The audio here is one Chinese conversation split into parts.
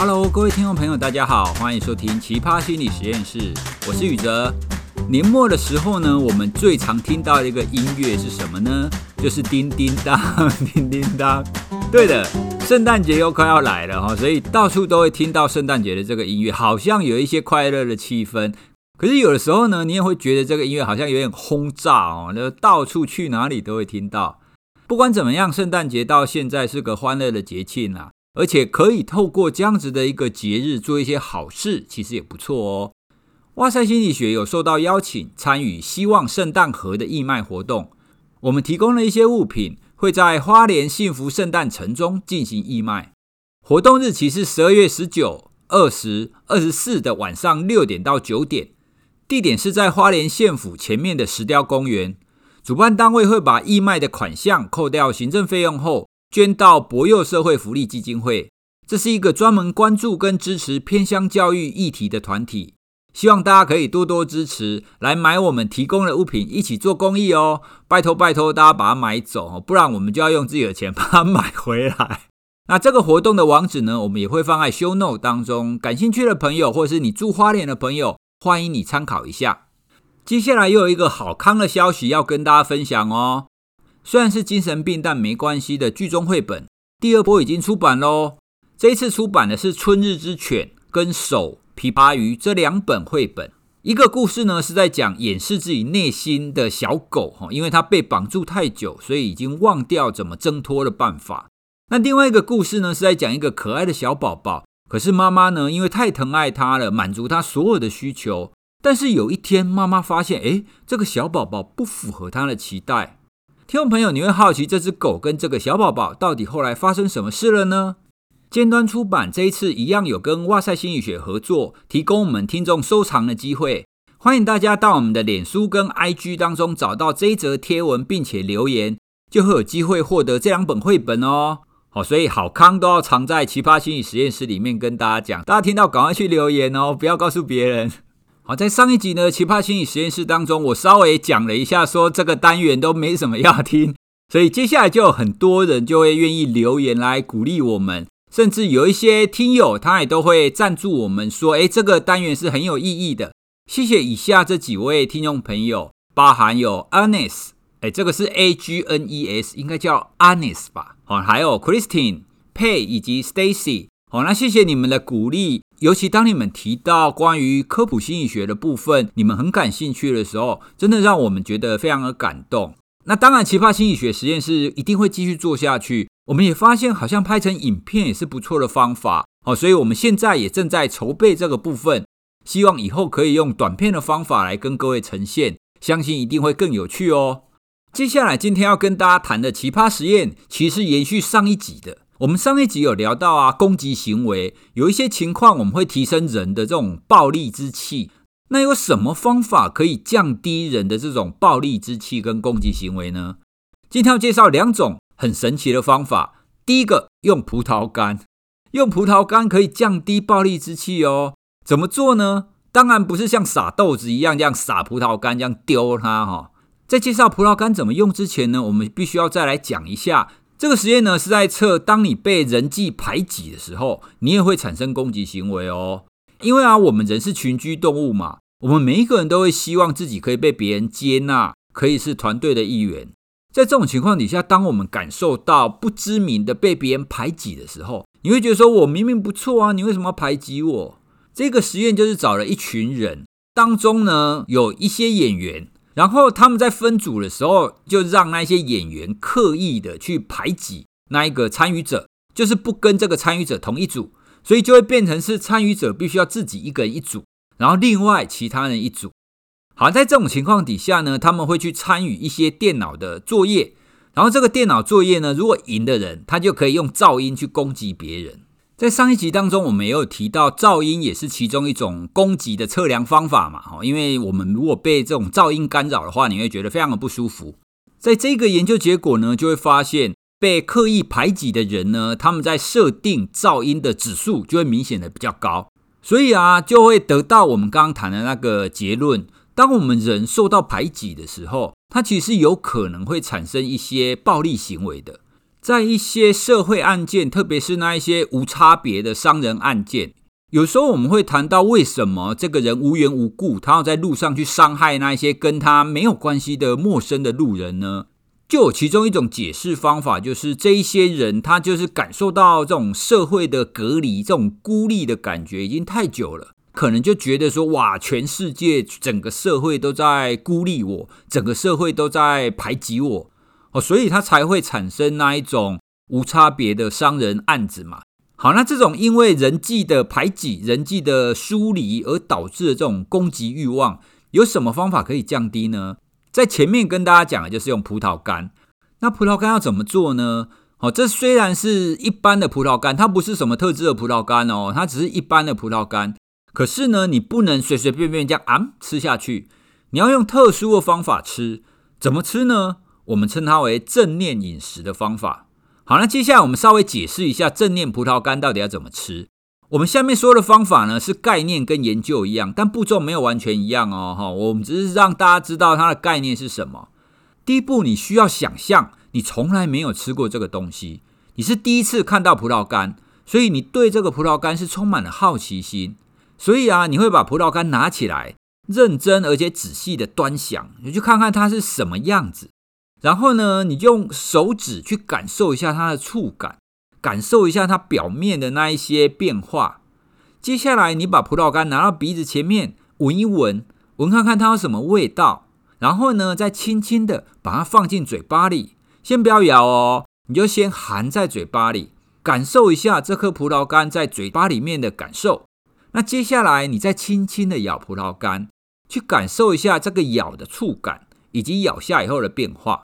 Hello，各位听众朋友，大家好，欢迎收听奇葩心理实验室，我是宇哲。年末的时候呢，我们最常听到的一个音乐是什么呢？就是叮叮当，叮叮当。对的，圣诞节又快要来了哈，所以到处都会听到圣诞节的这个音乐，好像有一些快乐的气氛。可是有的时候呢，你也会觉得这个音乐好像有点轰炸哦，那到处去哪里都会听到。不管怎么样，圣诞节到现在是个欢乐的节庆啊。而且可以透过这样子的一个节日做一些好事，其实也不错哦。哇塞心理学有受到邀请参与希望圣诞盒的义卖活动，我们提供了一些物品，会在花莲幸福圣诞城中进行义卖。活动日期是十二月十九、二十、二十四的晚上六点到九点，地点是在花莲县府前面的石雕公园。主办单位会把义卖的款项扣掉行政费用后，捐到博幼社会福利基金会，这是一个专门关注跟支持偏乡教育议题的团体，希望大家可以多多支持，来买我们提供的物品，一起做公益哦！拜托拜托，大家把它买走，不然我们就要用自己的钱把它买回来。那这个活动的网址呢，我们也会放在 show note 当中，感兴趣的朋友或是你住花莲的朋友，欢迎你参考一下。接下来又有一个好康的消息要跟大家分享哦。虽然是精神病，但没关系的剧中绘本第二波已经出版喽。这一次出版的是《春日之犬》跟《手琵琶鱼》这两本绘本。一个故事呢是在讲掩饰自己内心的小狗哈，因为它被绑住太久，所以已经忘掉怎么挣脱的办法。那另外一个故事呢是在讲一个可爱的小宝宝，可是妈妈呢因为太疼爱他了，满足他所有的需求。但是有一天妈妈发现，诶，这个小宝宝不符合她的期待。听众朋友，你会好奇这只狗跟这个小宝宝到底后来发生什么事了呢？尖端出版这一次一样有跟哇塞心理学合作，提供我们听众收藏的机会。欢迎大家到我们的脸书跟 IG 当中找到这一则贴文，并且留言，就会有机会获得这两本绘本哦。好，所以好康都要藏在奇葩心理实验室里面跟大家讲，大家听到赶快去留言哦，不要告诉别人。好，在上一集呢，奇葩心理实验室当中，我稍微讲了一下，说这个单元都没什么要听，所以接下来就有很多人就会愿意留言来鼓励我们，甚至有一些听友他也都会赞助我们，说，诶，这个单元是很有意义的。谢谢以下这几位听众朋友，包含有 Agnes，诶，这个是 A G N E S，应该叫 Anes 吧？好，还有 Christine、Pay 以及 Stacy。好，那谢谢你们的鼓励。尤其当你们提到关于科普心理学的部分，你们很感兴趣的时候，真的让我们觉得非常的感动。那当然，奇葩心理学实验室一定会继续做下去。我们也发现，好像拍成影片也是不错的方法。好，所以我们现在也正在筹备这个部分，希望以后可以用短片的方法来跟各位呈现，相信一定会更有趣哦。接下来，今天要跟大家谈的奇葩实验，其实延续上一集的。我们上一集有聊到啊，攻击行为有一些情况，我们会提升人的这种暴力之气。那有什么方法可以降低人的这种暴力之气跟攻击行为呢？今天要介绍两种很神奇的方法。第一个，用葡萄干，用葡萄干可以降低暴力之气哦。怎么做呢？当然不是像撒豆子一样这样撒葡萄干这样丢它哈。在介绍葡萄干怎么用之前呢，我们必须要再来讲一下。这个实验呢，是在测当你被人际排挤的时候，你也会产生攻击行为哦。因为啊，我们人是群居动物嘛，我们每一个人都会希望自己可以被别人接纳，可以是团队的一员。在这种情况底下，当我们感受到不知名的被别人排挤的时候，你会觉得说：“我明明不错啊，你为什么要排挤我？”这个实验就是找了一群人，当中呢有一些演员。然后他们在分组的时候，就让那些演员刻意的去排挤那一个参与者，就是不跟这个参与者同一组，所以就会变成是参与者必须要自己一个人一组，然后另外其他人一组。好，在这种情况底下呢，他们会去参与一些电脑的作业，然后这个电脑作业呢，如果赢的人，他就可以用噪音去攻击别人。在上一集当中，我们也有提到噪音也是其中一种攻击的测量方法嘛，哈，因为我们如果被这种噪音干扰的话，你会觉得非常的不舒服。在这个研究结果呢，就会发现被刻意排挤的人呢，他们在设定噪音的指数就会明显的比较高，所以啊，就会得到我们刚刚谈的那个结论：当我们人受到排挤的时候，它其实有可能会产生一些暴力行为的。在一些社会案件，特别是那一些无差别的伤人案件，有时候我们会谈到为什么这个人无缘无故，他要在路上去伤害那一些跟他没有关系的陌生的路人呢？就有其中一种解释方法，就是这一些人他就是感受到这种社会的隔离、这种孤立的感觉已经太久了，可能就觉得说，哇，全世界整个社会都在孤立我，整个社会都在排挤我，哦，所以它才会产生那一种无差别的伤人案子嘛。好，那这种因为人际的排挤、人际的疏离而导致的这种攻击欲望，有什么方法可以降低呢？在前面跟大家讲的就是用葡萄干，那葡萄干要怎么做呢？哦，这虽然是一般的葡萄干，它不是什么特制的葡萄干哦，它只是一般的葡萄干。可是呢，你不能随随便便这样啊吃下去，你要用特殊的方法吃。怎么吃呢？我们称它为正念饮食的方法。好，那接下来我们稍微解释一下正念葡萄干到底要怎么吃。我们下面说的方法呢，是概念跟研究一样，但步骤没有完全一样哦。哈，我们只是让大家知道它的概念是什么。第一步，你需要想象你从来没有吃过这个东西，你是第一次看到葡萄干，所以你对这个葡萄干是充满了好奇心。所以啊，你会把葡萄干拿起来，认真而且仔细的端详，你去看看它是什么样子。然后呢，你用手指去感受一下它的触感。感受一下它表面的那一些变化。接下来，你把葡萄干拿到鼻子前面闻一闻，闻看看它有什么味道。然后呢，再轻轻的把它放进嘴巴里，先不要咬哦，你就先含在嘴巴里，感受一下这颗葡萄干在嘴巴里面的感受。那接下来，你再轻轻的咬葡萄干，去感受一下这个咬的触感以及咬下以后的变化。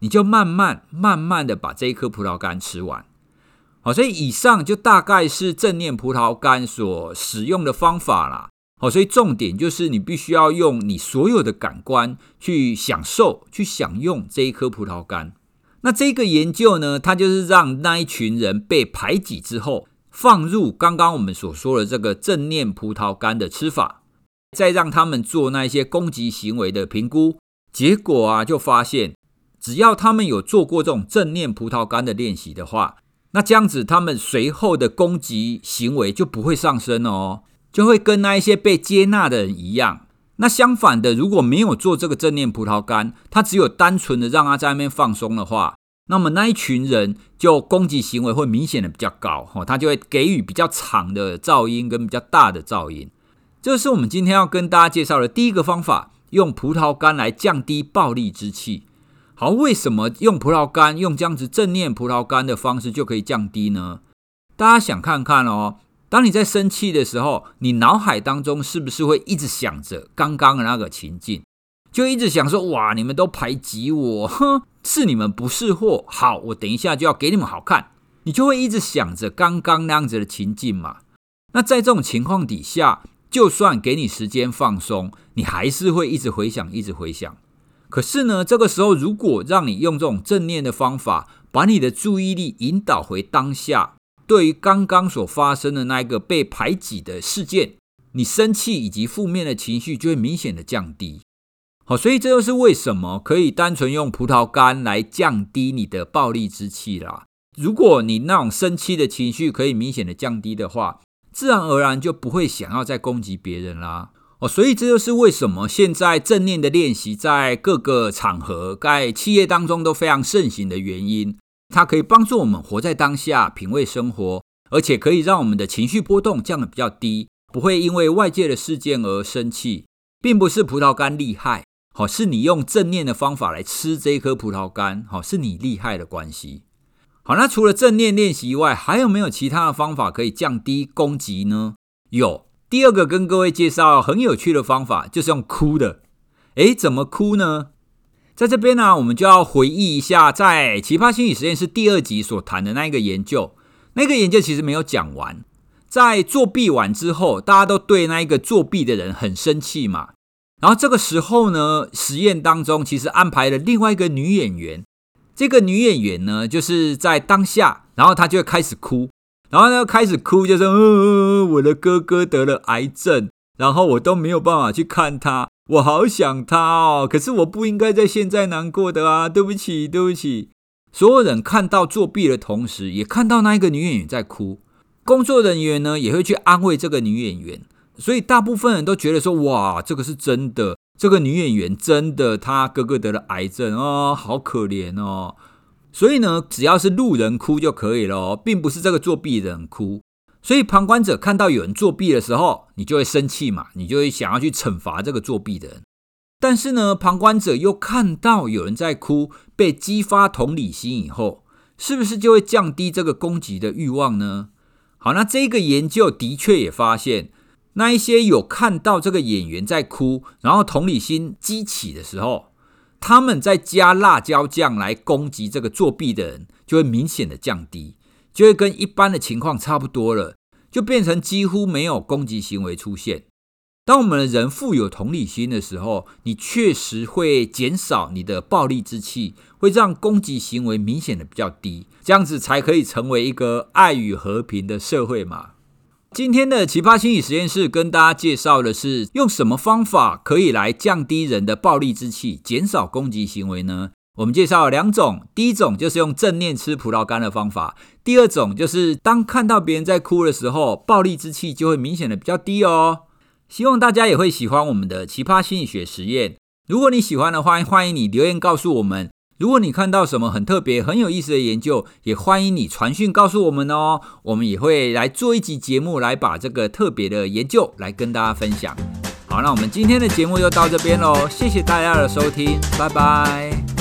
你就慢慢慢慢的把这一颗葡萄干吃完。好，所以以上就大概是正念葡萄干所使用的方法啦。好，所以重点就是你必须要用你所有的感官去享受、去享用这一颗葡萄干。那这个研究呢，它就是让那一群人被排挤之后，放入刚刚我们所说的这个正念葡萄干的吃法，再让他们做那一些攻击行为的评估。结果啊，就发现只要他们有做过这种正念葡萄干的练习的话，那这样子，他们随后的攻击行为就不会上升哦，就会跟那一些被接纳的人一样。那相反的，如果没有做这个正念葡萄干，他只有单纯的让他在那边放松的话，那么那一群人就攻击行为会明显的比较高，哦，他就会给予比较长的噪音跟比较大的噪音。这是我们今天要跟大家介绍的第一个方法，用葡萄干来降低暴力之气。好，为什么用葡萄干，用这样子正念葡萄干的方式就可以降低呢？大家想看看哦，当你在生气的时候，你脑海当中是不是会一直想着刚刚的那个情境，就一直想说，哇，你们都排挤我，哼，是你们不识货。好，我等一下就要给你们好看，你就会一直想着刚刚那样子的情境嘛。那在这种情况底下，就算给你时间放松，你还是会一直回想，一直回想。可是呢，这个时候如果让你用这种正念的方法，把你的注意力引导回当下，对于刚刚所发生的那一个被排挤的事件，你生气以及负面的情绪就会明显的降低。好，所以这就是为什么可以单纯用葡萄干来降低你的暴力之气啦。如果你那种生气的情绪可以明显的降低的话，自然而然就不会想要再攻击别人啦。哦，所以这就是为什么现在正念的练习在各个场合、在企业当中都非常盛行的原因。它可以帮助我们活在当下，品味生活，而且可以让我们的情绪波动降得比较低，不会因为外界的事件而生气。并不是葡萄干厉害，好，是你用正念的方法来吃这一颗葡萄干，好，是你厉害的关系。好，那除了正念练习以外，还有没有其他的方法可以降低攻击呢？有。第二个跟各位介绍很有趣的方法，就是用哭的。诶，怎么哭呢？在这边呢，我们就要回忆一下，在《奇葩心理实验室》第二集所谈的那一个研究。那个研究其实没有讲完。在作弊完之后，大家都对那一个作弊的人很生气嘛。然后这个时候呢，实验当中其实安排了另外一个女演员。这个女演员呢，就是在当下，然后她就会开始哭。然后呢，开始哭，就说：“嗯，我的哥哥得了癌症，然后我都没有办法去看他，我好想他哦。可是我不应该在现在难过的啊，对不起，对不起。”所有人看到作弊的同时，也看到那一个女演员在哭。工作人员呢，也会去安慰这个女演员。所以大部分人都觉得说，哇，这个是真的，这个女演员真的，她哥哥得了癌症哦，好可怜哦。所以呢，只要是路人哭就可以了哦，并不是这个作弊的人哭。所以旁观者看到有人作弊的时候，你就会生气嘛，你就会想要去惩罚这个作弊的人。但是呢，旁观者又看到有人在哭，被激发同理心以后，是不是就会降低这个攻击的欲望呢？好，那这个研究的确也发现，那一些有看到这个演员在哭，然后同理心激起的时候，他们在加辣椒酱来攻击这个作弊的人，就会明显的降低，就会跟一般的情况差不多了，就变成几乎没有攻击行为出现。当我们的人富有同理心的时候，你确实会减少你的暴力之气，会让攻击行为明显的比较低，这样子才可以成为一个爱与和平的社会嘛。今天的奇葩心理实验室跟大家介绍的是用什么方法可以来降低人的暴力之气，减少攻击行为呢？我们介绍了两种，第一种就是用正念吃葡萄干的方法，第二种就是当看到别人在哭的时候，暴力之气就会明显的比较低哦。希望大家也会喜欢我们的奇葩心理学实验。如果你喜欢的话，欢迎你留言告诉我们。如果你看到什么很特别、很有意思的研究，也欢迎你传讯告诉我们哦。我们也会来做一集节目，来把这个特别的研究来跟大家分享。好，那我们今天的节目就到这边喽，谢谢大家的收听，拜拜。